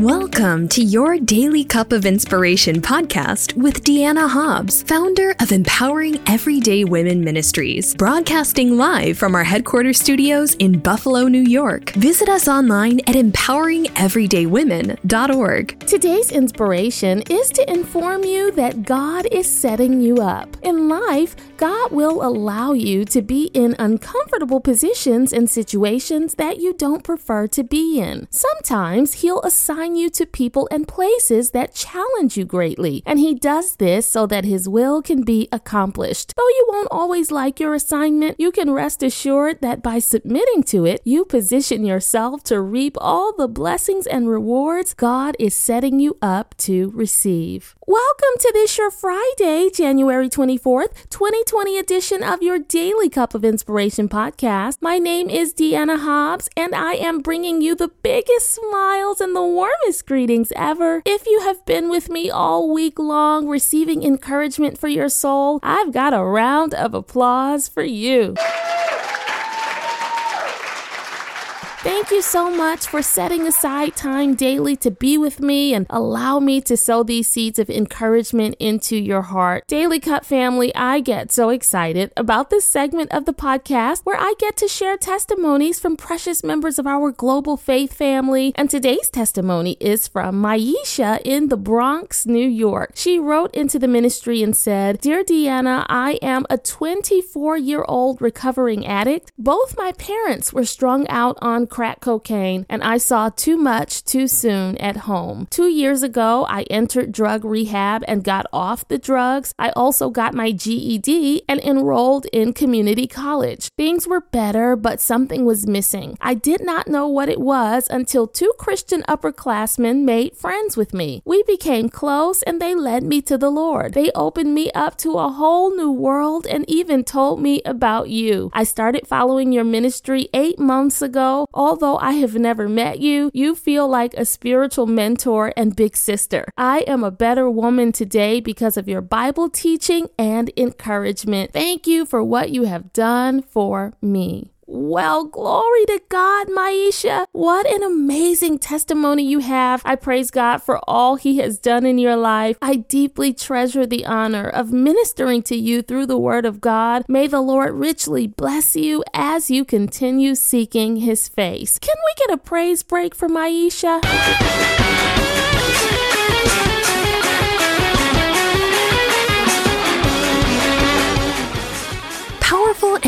Welcome to your Daily Cup of Inspiration podcast with Deanna Hobbs, founder of Empowering Everyday Women Ministries, broadcasting live from our headquarters studios in Buffalo, New York. Visit us online at empoweringeverydaywomen.org. Today's inspiration is to inform you that God is setting you up. In life, God will allow you to be in uncomfortable positions and situations that you don't prefer to be in. Sometimes He'll assign you to people and places that challenge you greatly, and He does this so that His will can be accomplished. Though you won't always like your assignment, you can rest assured that by submitting to it, you position yourself to reap all the blessings and rewards God is setting you up to receive. Welcome to this your Friday, January 24th, 2020 edition of your Daily Cup of Inspiration podcast. My name is Deanna Hobbs, and I am bringing you the biggest smiles and the warmest greetings ever. If you have been with me all week long receiving encouragement for your soul, I've got a round of applause for you. Thank you so much for setting aside time daily to be with me and allow me to sow these seeds of encouragement into your heart. Daily Cup family, I get so excited about this segment of the podcast where I get to share testimonies from precious members of our global faith family. And today's testimony is from Maisha in the Bronx, New York. She wrote into the ministry and said, Dear Deanna, I am a 24 year old recovering addict. Both my parents were strung out on crack cocaine, and I saw too much too soon at home. Two years ago, I entered drug rehab and got off the drugs. I also got my GED and enrolled in community college. Things were better, but something was missing. I did not know what it was until two Christian upperclassmen made friends with me. We became close and they led me to the Lord. They opened me up to a whole new world and even told me about you. I started following your ministry eight months ago. Although I have never met you, you feel like a spiritual mentor and big sister. I am a better woman today because of your Bible teaching and encouragement. Thank you for what you have done for me. Well, glory to God, Maisha. What an amazing testimony you have. I praise God for all He has done in your life. I deeply treasure the honor of ministering to you through the Word of God. May the Lord richly bless you as you continue seeking His face. Can we get a praise break for Maisha?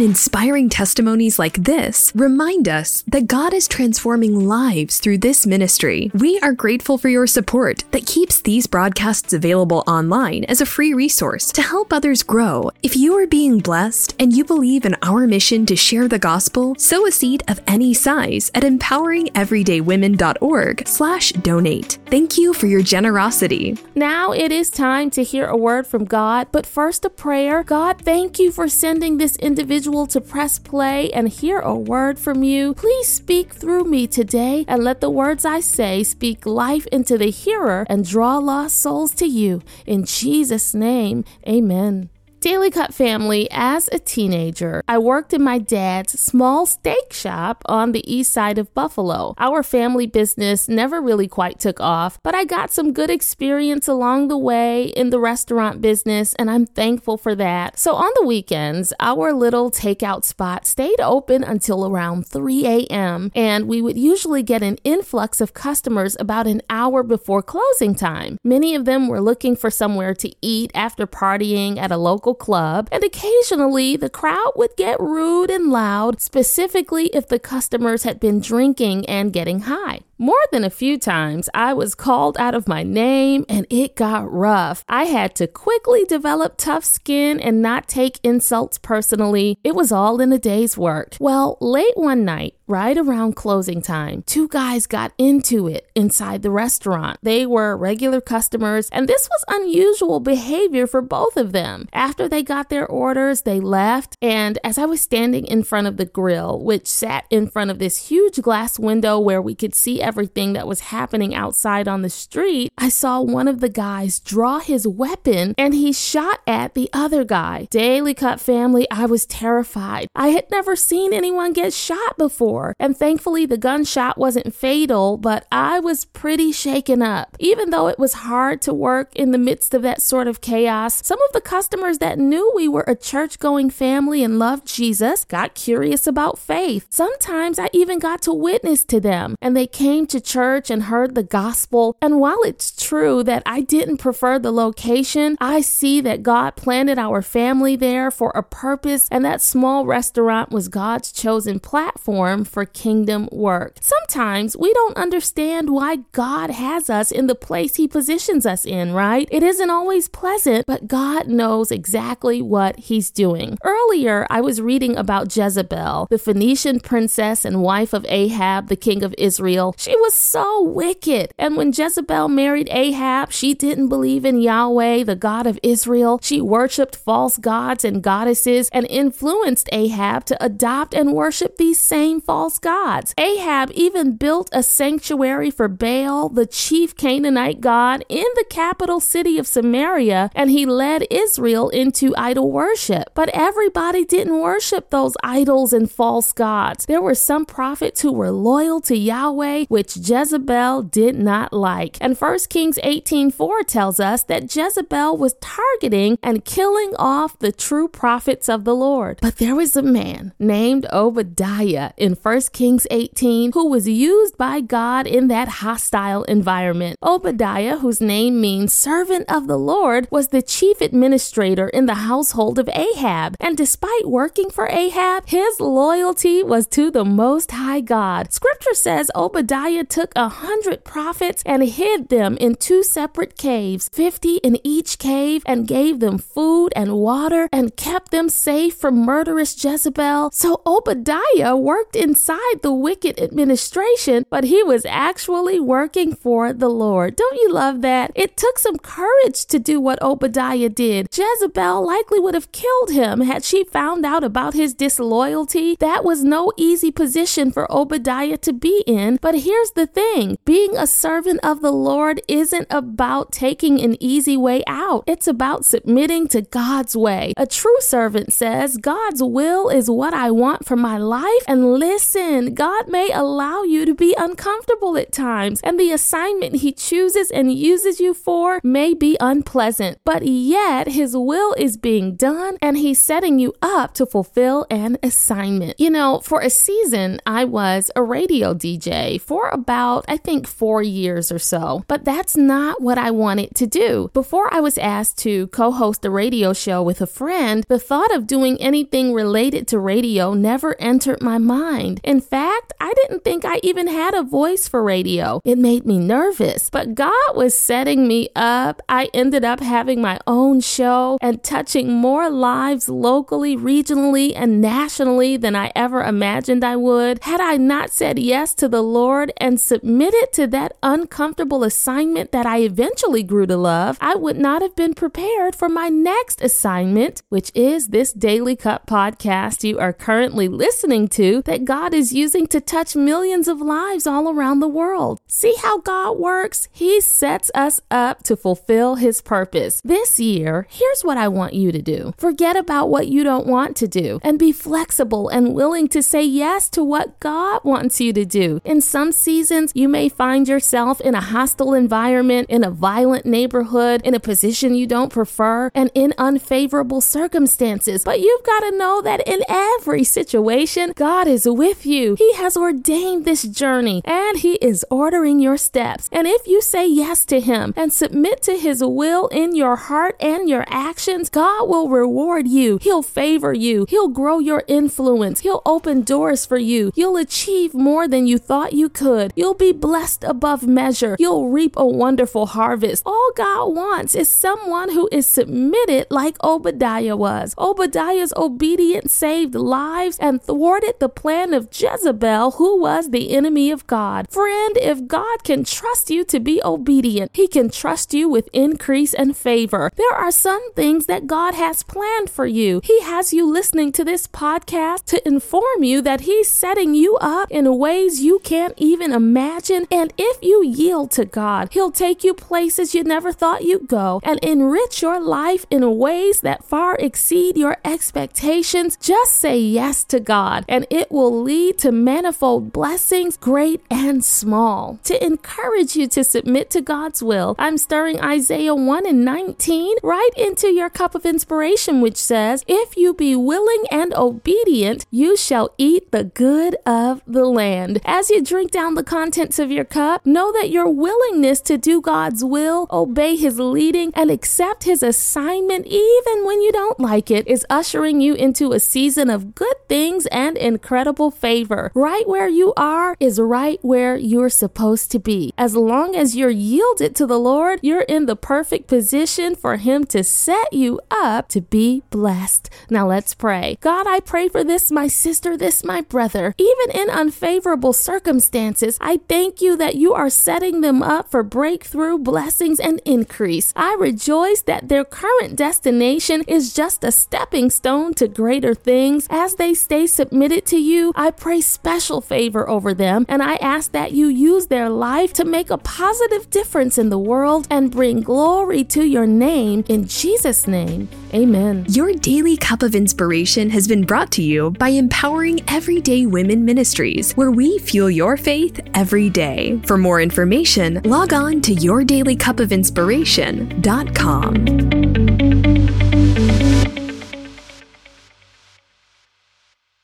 And inspiring testimonies like this remind us that God is transforming lives through this ministry. We are grateful for your support that keeps these broadcasts available online as a free resource to help others grow. If you are being blessed and you believe in our mission to share the gospel, sow a seed of any size at empoweringeverydaywomen.org/donate. Thank you for your generosity. Now it is time to hear a word from God, but first a prayer. God, thank you for sending this individual to press play and hear a word from you. Please speak through me today and let the words I say speak life into the hearer and draw lost souls to you. In Jesus' name, amen. Daily Cup family, as a teenager, I worked in my dad's small steak shop on the east side of Buffalo. Our family business never really quite took off, but I got some good experience along the way in the restaurant business, and I'm thankful for that. So on the weekends, our little takeout spot stayed open until around 3 a.m., and we would usually get an influx of customers about an hour before closing time. Many of them were looking for somewhere to eat after partying at a local local club, and occasionally the crowd would get rude and loud, specifically if the customers had been drinking and getting high. More than a few times, I was called out of my name and it got rough. I had to quickly develop tough skin and not take insults personally. It was all in a day's work. Well, late one night, right around closing time, two guys got into it inside the restaurant. They were regular customers, and this was unusual behavior for both of them. After they got their orders, they left, and as I was standing in front of the grill, which sat in front of this huge glass window where we could see everything that was happening outside on the street, I saw one of the guys draw his weapon and he shot at the other guy. Daily Cup family, I was terrified. I had never seen anyone get shot before, and thankfully the gunshot wasn't fatal, but I was pretty shaken up. Even though it was hard to work in the midst of that sort of chaos, some of the customers that knew we were a church going family and loved Jesus got curious about faith. Sometimes I even got to witness to them, and they came to church and heard the gospel. And while it's true that I didn't prefer the location, I see that God planted our family there for a purpose, and that small restaurant was God's chosen platform for kingdom work. Sometimes we don't understand why God has us in the place He positions us in, right? It isn't always pleasant, but God knows exactly what He's doing. Earlier, I was reading about Jezebel, the Phoenician princess and wife of Ahab, the king of Israel. She was so wicked. And when Jezebel married Ahab, she didn't believe in Yahweh, the God of Israel. She worshiped false gods and goddesses and influenced Ahab to adopt and worship these same false gods. Ahab even built a sanctuary for Baal, the chief Canaanite god, in the capital city of Samaria, and he led Israel into idol worship. But everybody didn't worship those idols and false gods. There were some prophets who were loyal to Yahweh, which Jezebel did not like. And 1 Kings 18:4 tells us that Jezebel was targeting and killing off the true prophets of the Lord. But there was a man named Obadiah in 1 Kings 18 who was used by God in that hostile environment. Obadiah, whose name means servant of the Lord, was the chief administrator in the household of Ahab. And despite working for Ahab, his loyalty was to the Most High God. Scripture says Obadiah took a hundred prophets and hid them in two separate caves, 50 in each cave, and gave them food and water and kept them safe from murderous Jezebel. So Obadiah worked inside the wicked administration, but he was actually working for the Lord. Don't you love that? It took some courage to do what Obadiah did. Jezebel likely would have killed him had she found out about his disloyalty. That was no easy position for Obadiah to be in. But here's the thing being a servant of the Lord isn't about taking an easy way out, it's about submitting to God's way. A true servant says, God's will is what I want for my life. And listen, God may allow you to be uncomfortable at times, and the assignment He chooses and uses you for may be unpleasant, but yet His will is being done and He's setting you up to fulfill an assignment. You know, for a season, I was a radio DJ for about, I think, four years or so, but that's not what I wanted to do. Before I was asked to co host a radio show with a friend, the thought of doing anything related to radio never entered my mind. In fact, I didn't think I even had a voice for radio. It made me nervous, but God was setting me up. I ended up having my own show and touching more lives locally, regionally, and nationally than I ever imagined I would. Had I not said yes to the Lord and submitted to that uncomfortable assignment that I eventually grew to love, I would not have been prepared for my next assignment, which is this Daily Cup podcast you are currently listening to that God is using to touch millions of lives all around the world. See how God works? He sets us up to fulfill His purpose. This year, here's what I want you to do forget about what you don't want to do and be flexible and willing to say yes to what God wants you to do. In some seasons, you may find yourself in a hostile environment, in a violent neighborhood, in a position you don't prefer, and in unfavorable circumstances. But you've got to know that in every situation, God is with you. He has ordained this journey and He is ordering your steps. And if you say yes to Him and submit to His will in your heart and your actions, God will reward you. He'll favor you. He'll grow your influence. He'll open doors for you. You'll achieve more than you thought you could. You'll be blessed above measure. You'll reap a wonderful harvest. All God wants is someone who is submitted like Obadiah was. Obadiah's obedience saved lives and thwarted the plan of Jezebel, who was the enemy of God. Friend, if God can trust you to be obedient, He can trust you with increase and favor. There are some things that God has planned for you. He has you listening to this podcast to inform you that He's setting you up in ways you can't even even imagine. And if you yield to God, He'll take you places you never thought you'd go and enrich your life in ways that far exceed your expectations. Just say yes to God, and it will lead to manifold blessings, great and small. To encourage you to submit to God's will, I'm stirring Isaiah 1 and 19 right into your cup of inspiration, which says, If you be willing and obedient, you shall eat the good of the land. As you drink down the contents of your cup, know that your willingness to do God's will, obey His leading, and accept His assignment, even when you don't like it, is ushering you into a season of good things and incredible favor. Right where you are is right where you're supposed to be. As long as you're yielded to the Lord, you're in the perfect position for Him to set you up to be blessed. Now let's pray. God, I pray for this, my sister, this, my brother. Even in unfavorable circumstances, I thank you that you are setting them up for breakthrough, blessings, and increase. I rejoice that their current destination is just a stepping stone to greater things. As they stay submitted to you, I pray special favor over them, and I ask that you use their life to make a positive difference in the world and bring glory to your name. In Jesus' name, amen. Your daily cup of inspiration has been brought to you by Empowering Everyday Women Ministries, where we fuel your faith every day. For more information, log on to yourdailycupofinspiration.com.